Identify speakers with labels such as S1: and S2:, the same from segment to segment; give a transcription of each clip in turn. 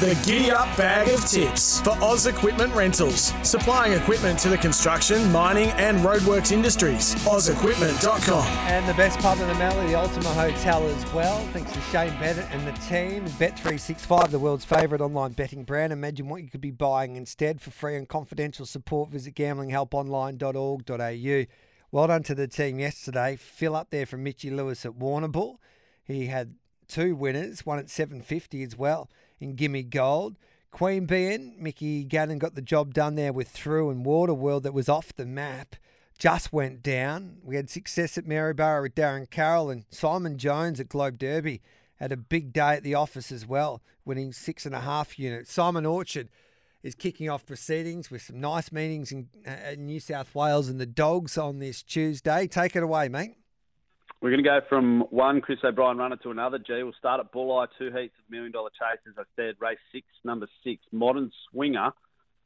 S1: The Giddy Up Bag of Tips for Oz Equipment Rentals, supplying equipment to the construction, mining, and roadworks industries. OzEquipment.com.
S2: And the best pub in the Mallee, the Ultima Hotel as well. Thanks to Shane Bennett and the team. Bet365, the world's favourite online betting brand. Imagine what you could be buying instead. For free and confidential support, visit gamblinghelponline.org.au. Well done to the team yesterday. Fill up there from Mitchy Lewis at Warrnambool. He had two winners, one at 750 as well in Gimme Gold. Queanbeyan Mickey Gannon got the job done there with Through and Waterworld that was off the map. Just went down. We had success at Maryborough with Darren Carroll and Simon Jones at Globe Derby had a big day at the office as well, winning six and a half units. Simon Orchard is kicking off proceedings with some nice meetings in, uh, in New South Wales and the Dogs on this Tuesday. Take it away, mate.
S3: We're going to go from one Chris O'Brien runner to another. G. We'll start at Bulli, two heats of million dollar chase. As I said, race six, number six, Modern Swinger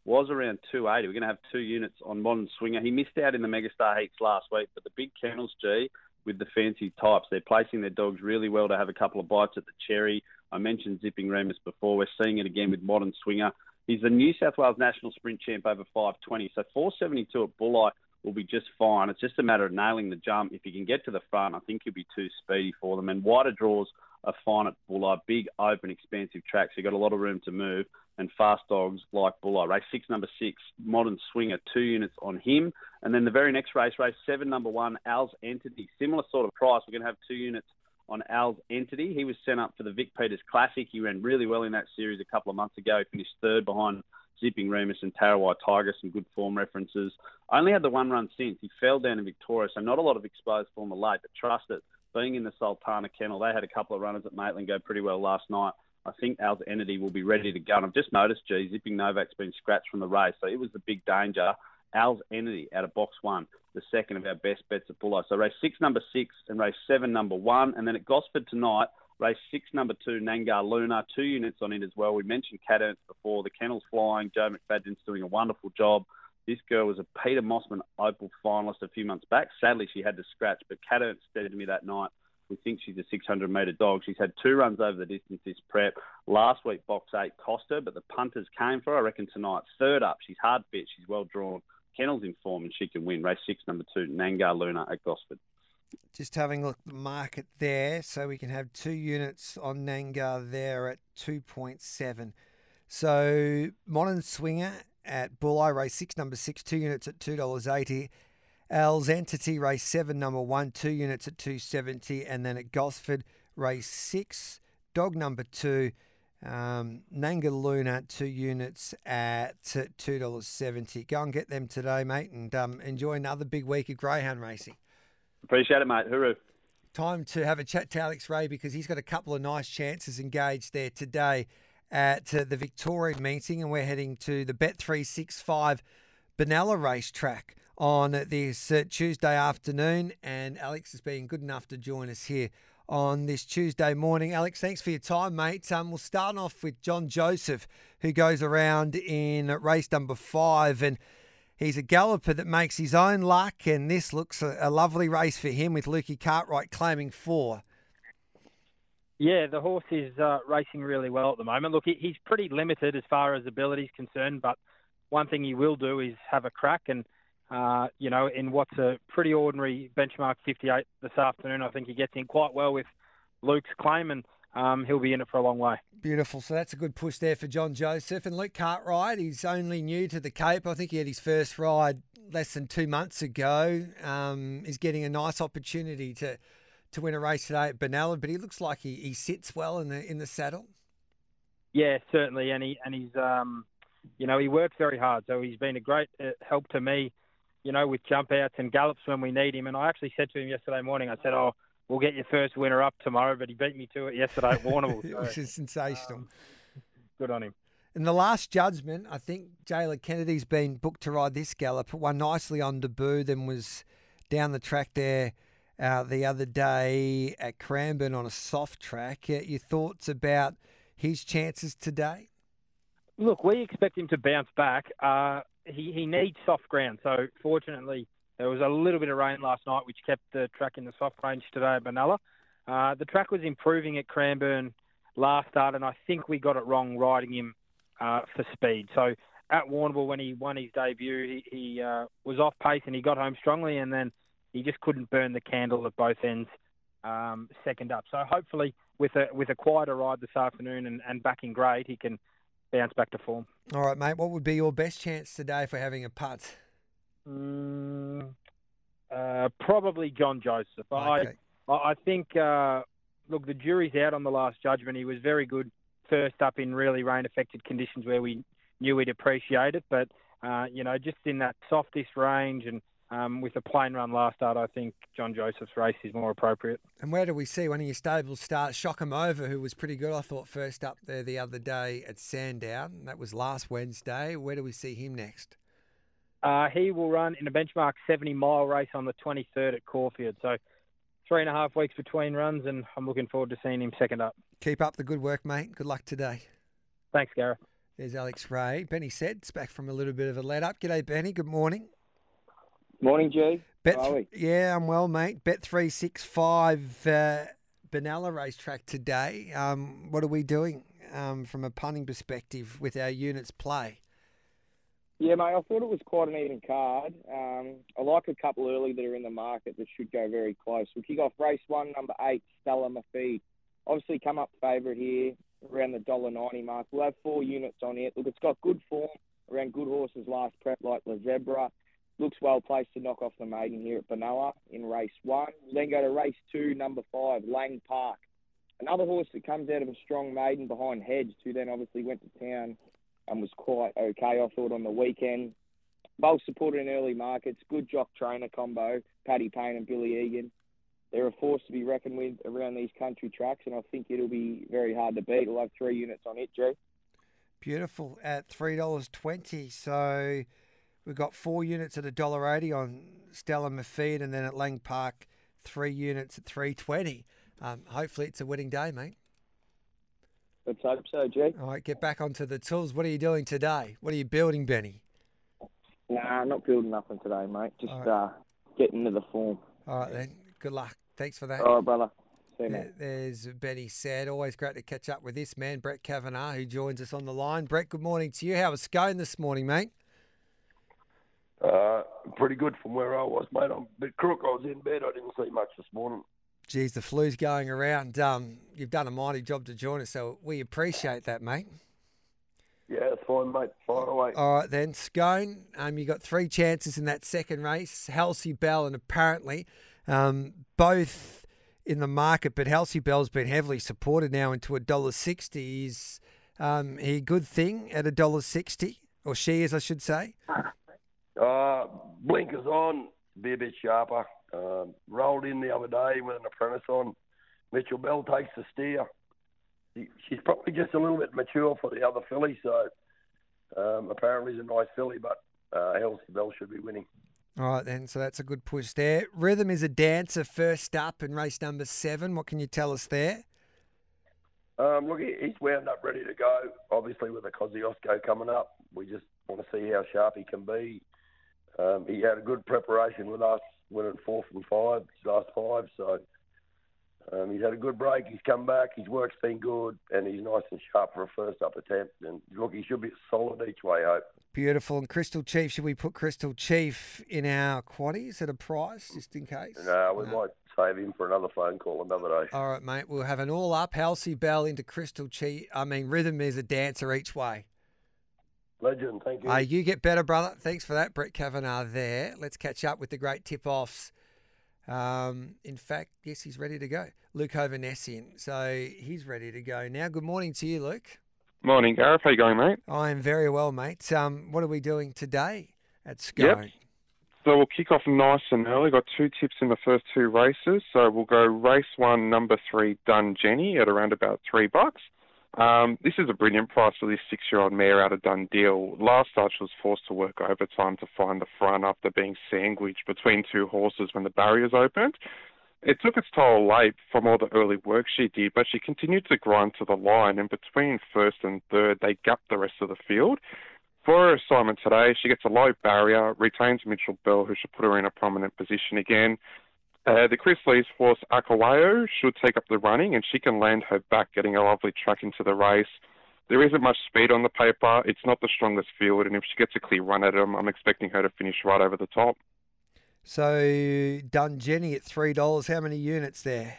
S3: was around 280. We're going to have two units on Modern Swinger. He missed out in the Megastar heats last week, but the big kennels, G, with the fancy types, they're placing their dogs really well to have a couple of bites at the cherry. I mentioned Zipping Remus before. We're seeing it again with Modern Swinger. He's the New South Wales National Sprint Champ over 520. So 472 at Bulli will be just fine. It's just a matter of nailing the jump. If he can get to the front, I think he'll be too speedy for them. And wider draws are fine at Bulli. Big, open, expansive tracks. You've got a lot of room to move. And fast dogs like Bulli. Race six, number six, Modern Swinger, two units on him. And then the very next race, race seven, number one, Al's Entity. Similar sort of price. We're going to have two units on Al's Entity. He was sent up for the Vic Peters Classic. He ran really well in that series a couple of months ago. He finished third behind Zipping Remus and Tarrawai Tiger, some good form references. Only had the one run since. He fell down in Victoria, so not a lot of exposed form of late, but trust it. Being in the Sultana kennel, they had a couple of runners at Maitland go pretty well last night. I think Al's Entity will be ready to go. And I've just noticed, gee, Zipping Novak's been scratched from the race, so it was the big danger. Al's Entity out of box one, the second of our best bets at Bulli. So race six, number six, and race seven, number one. And then at Gosford tonight, Race six, number two, Nangar Luna, two units on it as well. We mentioned Cat Ernst before. The kennel's flying. Joe McFadden's doing a wonderful job. This girl was a Peter Mossman Opal finalist a few months back. Sadly, she had to scratch, but Cat Ernst said to me that night, we think she's a 600 metre dog. She's had two runs over the distance this prep. Last week, box eight cost her, but the punters came for her. I reckon tonight, third up, she's hard fit, she's well drawn. Kennel's in form and she can win. Race six, number two, Nangar Luna at Gosford.
S2: Just having a look at the market there, so we can have two units on Nangar there at 2.7. So Modern Swinger at Bulli race six, number six, two units at two dollars eighty. Al's Entity race seven, number one, two units at two seventy, and then at Gosford race six, dog number two, um, Nanga Luna two units at two dollars seventy. Go and get them today, mate, and um, enjoy another big week of greyhound racing.
S3: Appreciate it, mate. Hooroo.
S2: Time to have a chat to Alex Ray because he's got a couple of nice chances engaged there today at the Victoria meeting, and we're heading to the Bet365 Benalla racetrack on this uh, Tuesday afternoon. And Alex has been good enough to join us here on this Tuesday morning. Alex, thanks for your time, mate. Um, we'll start off with John Joseph, who goes around in race number five. And He's a galloper that makes his own luck, and this looks a, a lovely race for him with Lukey Cartwright claiming four.
S4: Yeah, the horse is uh, racing really well at the moment. Look, he's pretty limited as far as ability is concerned, but one thing he will do is have a crack. And, uh, you know, in what's a pretty ordinary benchmark 58 this afternoon, I think he gets in quite well with Luke's claim. And um, he'll be in it for a long way.
S2: Beautiful. So that's a good push there for John Joseph. And Luke Cartwright, he's only new to the Cape. I think he had his first ride less than two months ago. Um, he's getting a nice opportunity to to win a race today at Benalla, but he looks like he, he sits well in the in the saddle.
S4: Yeah, certainly, and he and he's um, you know he works very hard, so he's been a great uh, help to me, you know, with jump outs and gallops when we need him. And I actually said to him yesterday morning, I said, "Oh, we'll get your first winner up tomorrow. But he beat me to it yesterday at Warrnambool.
S2: So, Which is sensational. Um,
S4: good on him.
S2: In the last judgment, I think Jaylah Kennedy's been booked to ride this gallop. Won nicely on debut, then was down the track there uh, the other day at Cranbourne on a soft track. Uh, your thoughts about his chances today?
S4: Look, we expect him to bounce back. Uh, he, he needs soft ground. So, fortunately, there was a little bit of rain last night, which kept the track in the soft range today at Benalla. Uh, the track was improving at Cranbourne last start, and I think we got it wrong riding him uh, for speed. So at Warrnambool, when he won his debut, he, he uh, was off pace and he got home strongly, and then he just couldn't burn the candle at both ends um, second up. So hopefully, with a with a quieter ride this afternoon and, and back in grade, he can bounce back to form.
S2: All right, mate. What would be your best chance today for having a putt?
S4: Mm, uh, probably John Joseph.
S2: Okay.
S4: I I think uh, look, the jury's out on the last judgment. He was very good first up in really rain affected conditions where we knew we'd appreciate it, but uh, you know, just in that softest range and um, with a plain run last start, I think John Joseph's race is more appropriate.
S2: And where do we see one of your stables start? Shock 'em over, who was pretty good, I thought, first up there the other day at Sandown. That was last Wednesday. Where do we see him next?
S4: Uh, he will run in a benchmark 70 mile race on the 23rd at Caulfield. So three and a half weeks between runs, and I'm looking forward to seeing him second up.
S2: Keep up the good work, mate. Good luck today.
S4: Thanks, Gareth.
S2: There's Alex Ray. Benny Seds back from a little bit of a let up. G'day, Benny. Good morning.
S5: Morning, G.
S2: Bet
S5: How are we?
S2: yeah, I'm well, mate. Bet three six five uh, Benalla racetrack today. Um, what are we doing um, from a punting perspective with our units play?
S5: Yeah, mate, I thought it was quite an even card. Um, I like a couple early that are in the market that should go very close. We'll kick off race one, number eight, Stella Mafeed. Obviously, come up favourite here around the dollar ninety mark. We'll have four units on it. Look, it's got good form around good horses last prep like La Zebra. Looks well placed to knock off the maiden here at Benalla in race one. Then go to race two, number five, Lang Park. Another horse that comes out of a strong maiden behind Hedge, who then obviously went to town and was quite okay, I thought, on the weekend. Both supported in early markets, good jock trainer combo, Paddy Payne and Billy Egan. They're a force to be reckoned with around these country tracks, and I think it'll be very hard to beat. We'll have three units on it, Drew.
S2: Beautiful at three dollars twenty. So we've got four units at a dollar eighty on Stella Mafeed, and then at Lang Park, three units at three twenty. Um, hopefully, it's a winning day, mate.
S5: Let's hope so, G.
S2: All right, get back onto the tools. What are you doing today? What are you building, Benny?
S5: Nah, not building nothing today, mate. Just
S2: All right.
S5: uh, getting into the form.
S2: All right, then. Good luck. Thanks for that.
S5: All right, brother. See you, mate.
S2: There- There's Benny said. Always great to catch up with this man, Brett Cavanough, who joins us on the line. Brett, good morning to you. How was going this morning, mate?
S6: Uh, pretty good from where I was, mate. I'm a bit crook. I was in bed. I didn't see much this morning.
S2: Geez, the flu's going around. Um, you've done a mighty job to join us, so we appreciate that, mate.
S6: Yeah, it's fine, mate. Fire away.
S2: All right, then. Scone, um, you got three chances in that second race. Halsey Bell and apparently um, both in the market, but Halsey Bell's been heavily supported now into a dollar sixty. Is um, he a good thing at a dollar sixty, or she is, I should say?
S6: Uh, blinkers on, be a bit sharper. Um, rolled in the other day with an apprentice on. Mitchell Bell takes the steer. She- She's probably just a little bit mature for the other filly, so um, apparently he's a nice filly, but uh, Halsey Bell should be winning.
S2: All right, then. So that's a good push there. Rhythm is a dancer first up in race number seven. What can you tell us there?
S6: Um, look, he's wound up ready to go. Obviously, with the Kosciuszko coming up, we just want to see how sharp he can be. Um, he had a good preparation with us, winning four from five, his last five. So um, he's had a good break. He's come back. His work's been good, and he's nice and sharp for a first up attempt. And look, he should be solid each way. I hope.
S2: Beautiful. And Crystal Chief, should we put Crystal Chief in our quaddies at a price just in case?
S6: No, we
S2: No.
S6: might save him for another phone call another day.
S2: All right, mate. We'll have an all up. Halsey Bell into Crystal Chief. I mean, Rhythm is a dancer each way.
S6: Legend, thank you.
S2: Uh, you get better, brother. Thanks for that, Brett Cavanough there. Let's catch up with the great tip offs. Um, in fact, yes, he's ready to go. Luke Ovanessian. So he's ready to go now. Good morning to you, Luke.
S7: Morning, Gareth. How are you going, mate?
S2: I am very well, mate. Um, what are we doing today at Scone?
S7: So we'll kick off nice and early. Got two tips in the first two races. So we'll go race one, number three, Dun Jenny at around about three bucks. Um, this is a brilliant price for this six-year-old mare out of Dundeel. Last start, she was forced to work overtime to find the front after being sandwiched between two horses when the barriers opened. It took its toll late from all the early work she did, but she continued to grind to the line, and between first and third, they gapped the rest of the field. For her assignment today, she gets a low barrier, retains Mitchell Bell, who should put her in a prominent position again. Uh, the Chris Lee's horse Akawayo should take up the running, and she can land her back, getting a lovely track into the race. There isn't much speed on the paper. It's not the strongest field, and if she gets a clear run at him, I'm expecting her to finish right over the top.
S2: So done Jenny at three dollars. How many units there?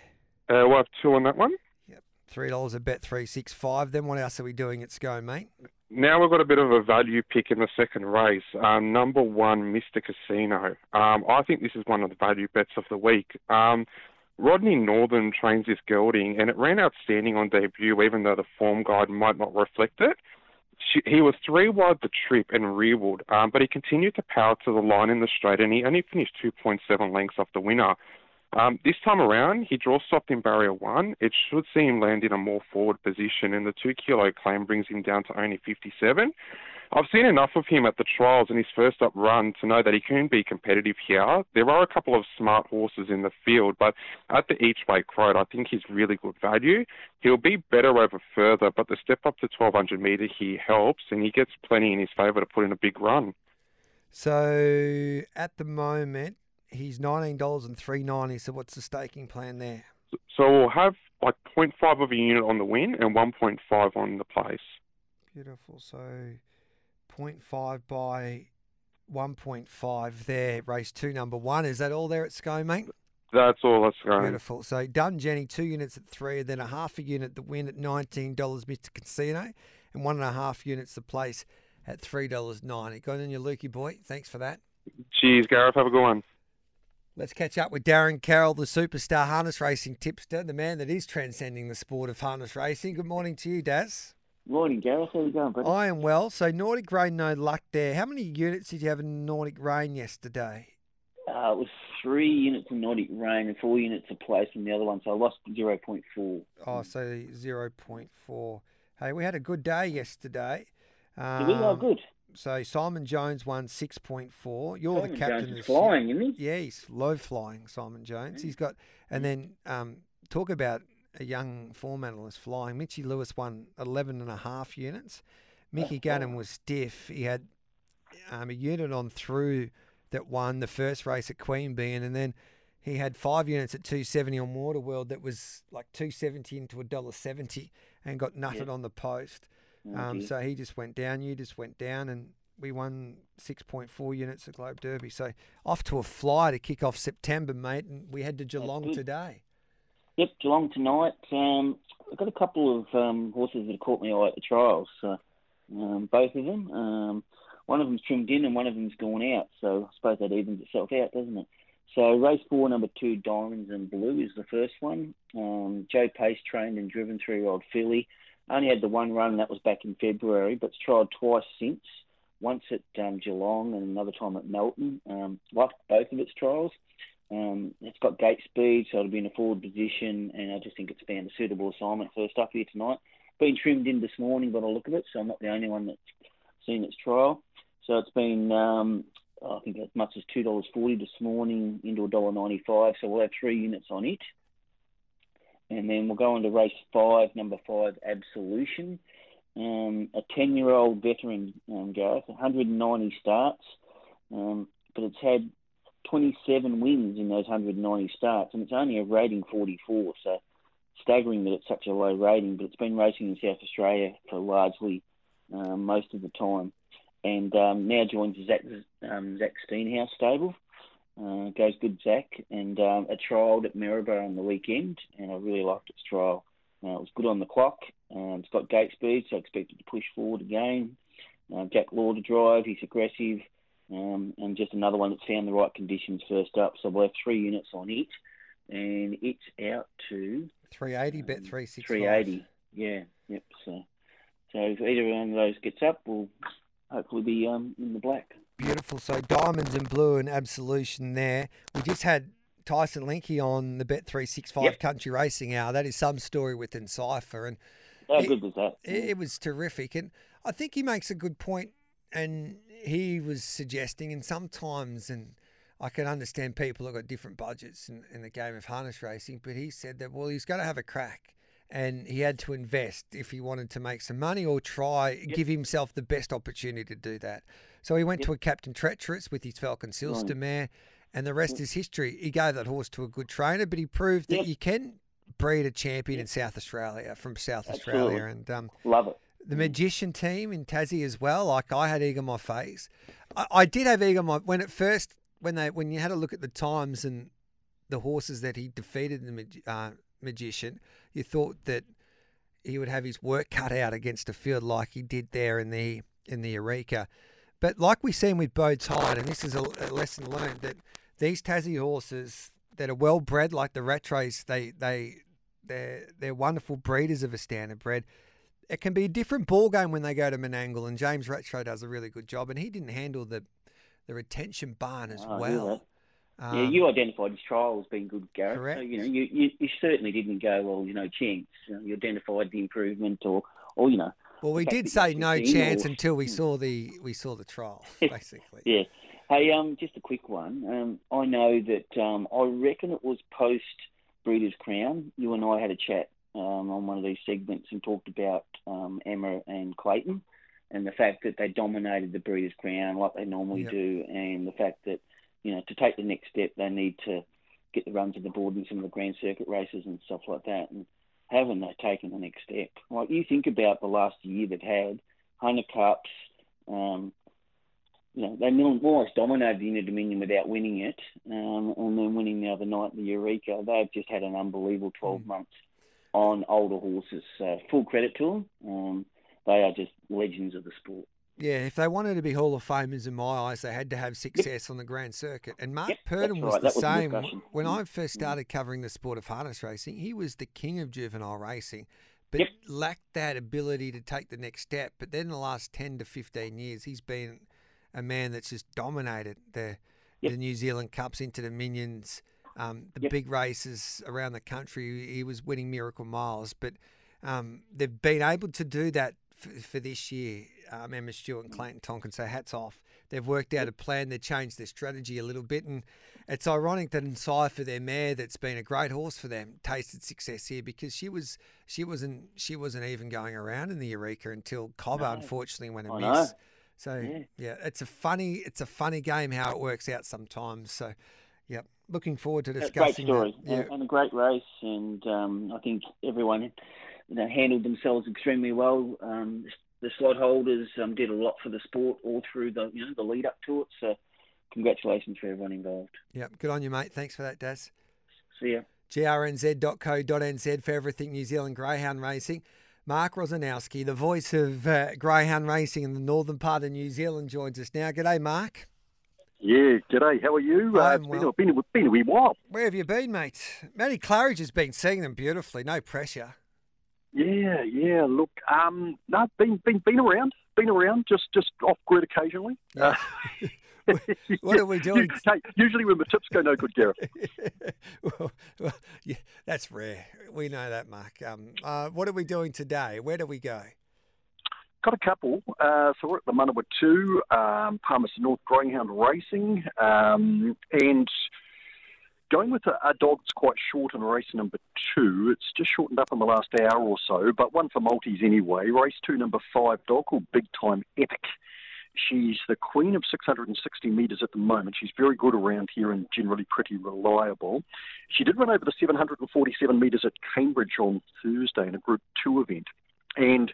S7: Uh, we'll have two on that one.
S2: Yep, Three dollars a bet three six five. Then what else are we doing at Scone, mate?
S7: Now we've got a bit of a value pick in the second race. Um, number one, Mr. Casino. Um, I think this is one of the value bets of the week. Um, Rodney Northam trains this gelding, and it ran outstanding on debut, even though the form guide might not reflect it. She, he was three wide the trip and rearward, um, but he continued to power to the line in the straight, and he only finished 2.7 lengths off the winner. Um, this time around, he draw stopped in barrier one. It should see him land in a more forward position, and the two kilo claim brings him down to only 57. I've seen enough of him at the trials in his first up run to know that he can be competitive here. There are a couple of smart horses in the field, but at the each way quote, I think he's really good value. He'll be better over further, but the step up to 1200 metre he helps, and he gets plenty in his favour to put in a big run.
S2: So at the moment, he's nineteen dollars and three ninety. So what's the staking plan there?
S7: So we'll have like 0.5 of a unit on the win and 1.5 on the place.
S2: Beautiful. So 0.5 by 1.5 there. Race two, number one. Is that all there at Scone, mate?
S7: That's all that's going.
S2: Beautiful. So done, Jenny. Two units at three, and then a half a unit the win at nineteen dollars, Mr. Casino, and one and a half units the place at three dollars ninety. Got on your Lukey boy. Thanks for that.
S7: Cheers, Gareth. Have a good one.
S2: Let's catch up with Darren Carroll, the superstar harness racing tipster, the man that is transcending the sport of harness racing. Good morning to you, Daz.
S8: Morning, Gareth. How you going, buddy?
S2: I am well. So Nordic Rain, no luck there. How many units did you have in Nordic Rain yesterday?
S8: Uh, it was three units of Nordic Rain and four units of place from the other one, so I lost 0.4.
S2: Oh, so zero point four. Hey, we had a good day yesterday.
S8: Did we? Oh,
S2: Um,
S8: good.
S2: So Simon Jones won six point four. You're
S8: Simon
S2: the captain
S8: Jones is flying,
S2: year.
S8: isn't he?
S2: Yeah, he's low flying. Simon Jones. He's got, and then um, talk about a young form analyst flying. Mitchy Lewis won 11 and a half units. Mickey Gannon was stiff. He had um, a unit on through that won the first race at Queen Queanbeyan, and then he had five units at 270 on Waterworld that was like 270 into a dollar 70 and got nutted on the post. Um, so he just went down. You just went down, and we won 6.4 units at Globe Derby. So off to a fly to kick off September, mate. And we head to Geelong today.
S8: Yep, Geelong tonight. Um, I've got a couple of um, horses that have caught my eye at the trials. So, um, both of them. Um, one of them's trimmed in and one of them's gone out. So I suppose that evens itself out, doesn't it? So race four, number two, Diamonds and Blue is the first one. Um, Joe Pace trained and driven three-year-old filly. Only had the one run, and that was back in February, but it's trialled twice since. Once at um, Geelong and another time at Melton. Um, liked both of its trials. Um, it's got gate speed, so it'll be in a forward position, and I just think it's found a suitable assignment first up here tonight. Been trimmed in this morning by the look of it, so I'm not the only one that's seen its trial. So it's been, um, I think, as much as two dollars forty this morning into a dollar ninety five. So we'll have three units on it, and then we'll go on to race five, number five, Absolution. Um, a ten-year-old veteran, um, Gareth, 190 starts, um, but it's had 27 wins in those 190 starts, and it's only a rating 44. So staggering that it's such a low rating, but it's been racing in South Australia for largely um, most of the time, and um, now joins Zach um, Zach Steenhouse stable. Uh, goes good, Zach, and um, a trial at Maryborough on the weekend, and I really liked its trial. Uh, it was good on the clock. Um, it's got gate speed, so I expect it to push forward again. Uh, Jack Law to drive. He's aggressive. Um, and just another one that's found the right conditions first up. So we'll have three units on it, and it's out to
S2: 380, bet 365.
S8: 380. Yeah, yep. So, so if either one of those gets up, we'll hopefully be um, in the black.
S2: Beautiful. So diamonds and blue and absolution there. We just had Tyson Linky on the Bet three six five
S8: Yep.
S2: Country Racing Hour. That is some story with Encipher, and
S8: How
S2: It-
S8: good was that?
S2: it, it was terrific. And I think he makes a good point. And he was suggesting, and sometimes, and I can understand people have got different budgets in, in the game of harness racing, but he said that well, he's going to have a crack. And he had to invest if he wanted to make some money or try give himself the best opportunity to do that. So he went to a Captain Treacherous with his Falcon Seelster mare, and the rest is history. He gave that horse to a good trainer, but he proved that
S8: Yep.
S2: you can breed a champion in South Australia from South
S8: Absolutely.
S2: Australia, and um,
S8: Love it.
S2: the magician team in Tassie as well. Like I had on my face. I, I did have on my when it first when they when you had a look at the times and the horses that he defeated in the uh, magician, you thought that he would have his work cut out against a field like he did there in the in the Eureka. But like we've seen with Beautide, and this is a, a lesson learned that these Tassie horses that are well bred, like the Rattrays, they they they're they're wonderful breeders of a standard bred it can be a different ball game when they go to Menangle, and James Rattray does a really good job, and he didn't handle the the retention barn as
S8: Oh,
S2: well.
S8: That. yeah,
S2: Um,
S8: you identified his trial as being good, Gareth.
S2: Correct.
S8: So, you know, you, you, you certainly didn't go, well, you know, chance. You, know, you identified the improvement or, or you know,
S2: well, we did say no chance
S8: or-
S2: until we saw the we saw the trial, basically.
S8: Yeah. Hey, um, just a quick one. Um, I know that um, I reckon it was post Breeders' Crown. You and I had a chat um, on one of these segments and talked about um, Emma and Clayton and the fact that they dominated the Breeders' Crown like they normally
S2: Yep.
S8: do, and the fact that you know to take the next step they need to get the runs of the board in some of the Grand Circuit races and stuff like that. And haven't they taken the next step? Like you think about the last year they've had, Hunter Cups. Um, you know, they almost dominated the Inter Dominion without winning it, um, and then winning the other night the Eureka. They've just had an unbelievable 12
S2: Mm.
S8: months on older horses. So full credit to them. Um, they are just legends of the sport.
S2: Yeah, if they wanted to be Hall of Famers in my eyes, they had to have success on the Grand Circuit. And Mark
S8: Yep,
S2: was
S8: right.
S2: the
S8: was
S2: same. When
S8: Mm.
S2: I first started covering the sport of harness racing, he was the king of juvenile racing, but
S8: Yep.
S2: lacked that ability to take the next step. But then in the last 10 to 15 years, he's been a man that's just dominated the,
S8: Yep.
S2: the New Zealand Cups Inter Dominions, um, the
S8: Yep.
S2: big races around the country. He was winning Miracle Miles, but um, they've been able to do that for, for this year. Um, Emma Stewart and Clayton Tonkin, so hats off. They've worked out a plan. They've changed their strategy a little bit, and it's ironic that Encipher, their mare, that's been a great horse for them, tasted success here because she was she wasn't she wasn't even going around in the Eureka until Cobber,
S8: No.
S2: unfortunately, went
S8: I
S2: amiss. So
S8: Yeah.
S2: yeah, it's a funny it's a funny game how it works out sometimes. So, yep, looking forward to
S8: A great
S2: discussing
S8: story
S2: that. Yeah.
S8: and, and a great race, and um, I think everyone you know, handled themselves extremely well. Um, the slot holders um, did a lot for the sport all through the you know the lead up to it. So, congratulations for everyone involved.
S2: Yeah, good on you, mate. Thanks for that, Daz.
S8: See ya.
S2: grnz.co.nz for everything New Zealand Greyhound Racing. Mark Rosanowski, the voice of uh, Greyhound Racing in the northern part of New Zealand, joins us now. G'day, Mark.
S9: Yeah, g'day. How are you? Uh,
S2: I'm
S9: it's been,
S2: well.
S9: a, been, a, been a wee while.
S2: Where have you been, mate? Matty Claridge has been seeing them beautifully, no pressure.
S9: Yeah, yeah. Look, um, no, been been been around, been around, just just off grid occasionally.
S2: Yeah.
S9: Uh,
S2: What are we doing?
S9: Hey, usually when the tips go no good, Gareth.
S2: well, well, yeah, that's rare. We know that, Mark. Um, uh, what are we doing today? Where do we go?
S9: Got a couple. Uh, so we're at the Manawa 2, um, Palmerston North Greyhound Racing, um, and going with a, a dog that's quite short in race number two. It's just shortened up in the last hour or so, but one for multis anyway. Race two, number five, dog called Big Time Epic. She's the queen of 660 metres at the moment. She's very good around here and generally pretty reliable. She did run over the 747 metres at Cambridge on Thursday in a Group 2 event. And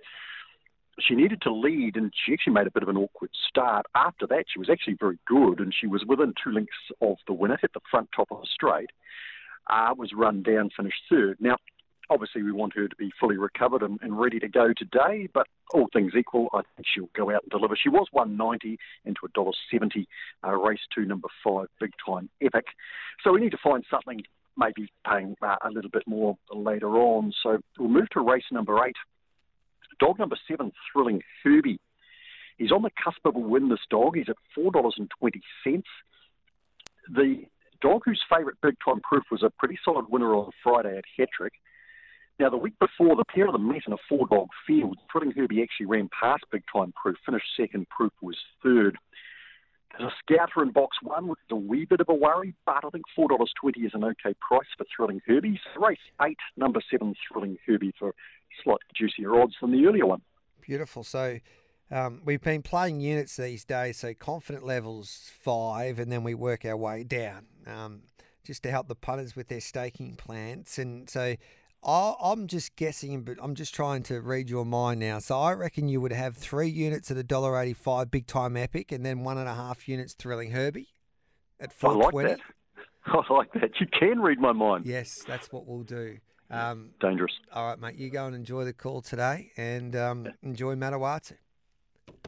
S9: she needed to lead, and she actually made a bit of an awkward start. After that, she was actually very good, and she was within two lengths of the winner, hit the front top of the straight, uh, was run down, finished third. Now, obviously, we want her to be fully recovered and, and ready to go today, but all things equal, I think she'll go out and deliver. She was 190 into a dollar seventy, uh, race two, number five, big time epic. So we need to find something, maybe paying uh, a little bit more later on. So we'll move to race number eight. Dog number seven, Thrilling Herbie. He's on the cusp of a win, this dog. He's at $4.20. The dog whose favourite big time proof was a pretty solid winner on Friday at Hatrick. Now, the week before, the pair of them met in a four dog field. Thrilling Herbie actually ran past big time proof, finished second, proof was third. There's a scouter in box one, which is a wee bit of a worry, but I think $4.20 is an okay price for Thrilling Herbie. Race eight, number seven, Thrilling Herbie for slightly juicier odds than the earlier one.
S2: Beautiful. So Um, we've been playing units these days, so confident levels five, and then we work our way down um, just to help the punters with their staking plans. And so I, I'm just guessing, but I'm just trying to read your mind now. So I reckon you would have three units at a dollar eighty-five, big time epic, and then one and a half units thrilling Herbie at
S9: I like
S2: 420.
S9: that. I like that. You can read my mind.
S2: Yes, that's what we'll do. Um,
S9: Dangerous.
S2: all right, mate. You go and enjoy the call today, and um, enjoy
S9: Manawatu.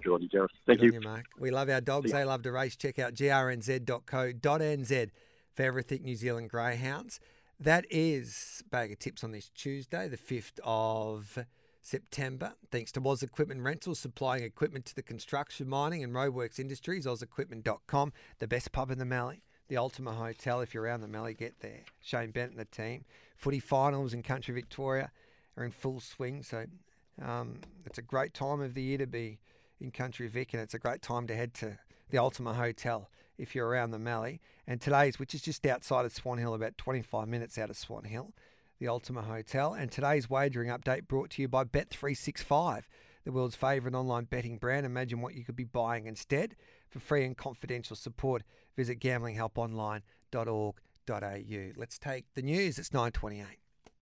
S9: Jordan Gareth. Thank
S2: Good
S9: you.
S2: on Mark. We love our dogs. They love to race. Check out grnz.co.nz for everything New Zealand Greyhounds. That is bag of tips on this Tuesday, the 5th of September. Thanks to Oz Equipment Rentals, supplying equipment to the construction, mining, and roadworks industries. OzEquipment.com, the best pub in the Mallee. The Ultima Hotel, if you're around the Mallee, get there. Shane Bennett and the team. Footy finals in Country Victoria are in full swing, so um, it's a great time of the year to be in Country Vic, and it's a great time to head to the Ultima Hotel if you're around the Mallee. And today's, which is just outside of Swan Hill, about 25 minutes out of Swan Hill, the Ultima Hotel. And today's wagering update brought to you by Bet365, the world's favourite online betting brand. Imagine what you could be buying instead. For free and confidential support, visit gamblinghelponline.org.au. Let's take the news. It's 928.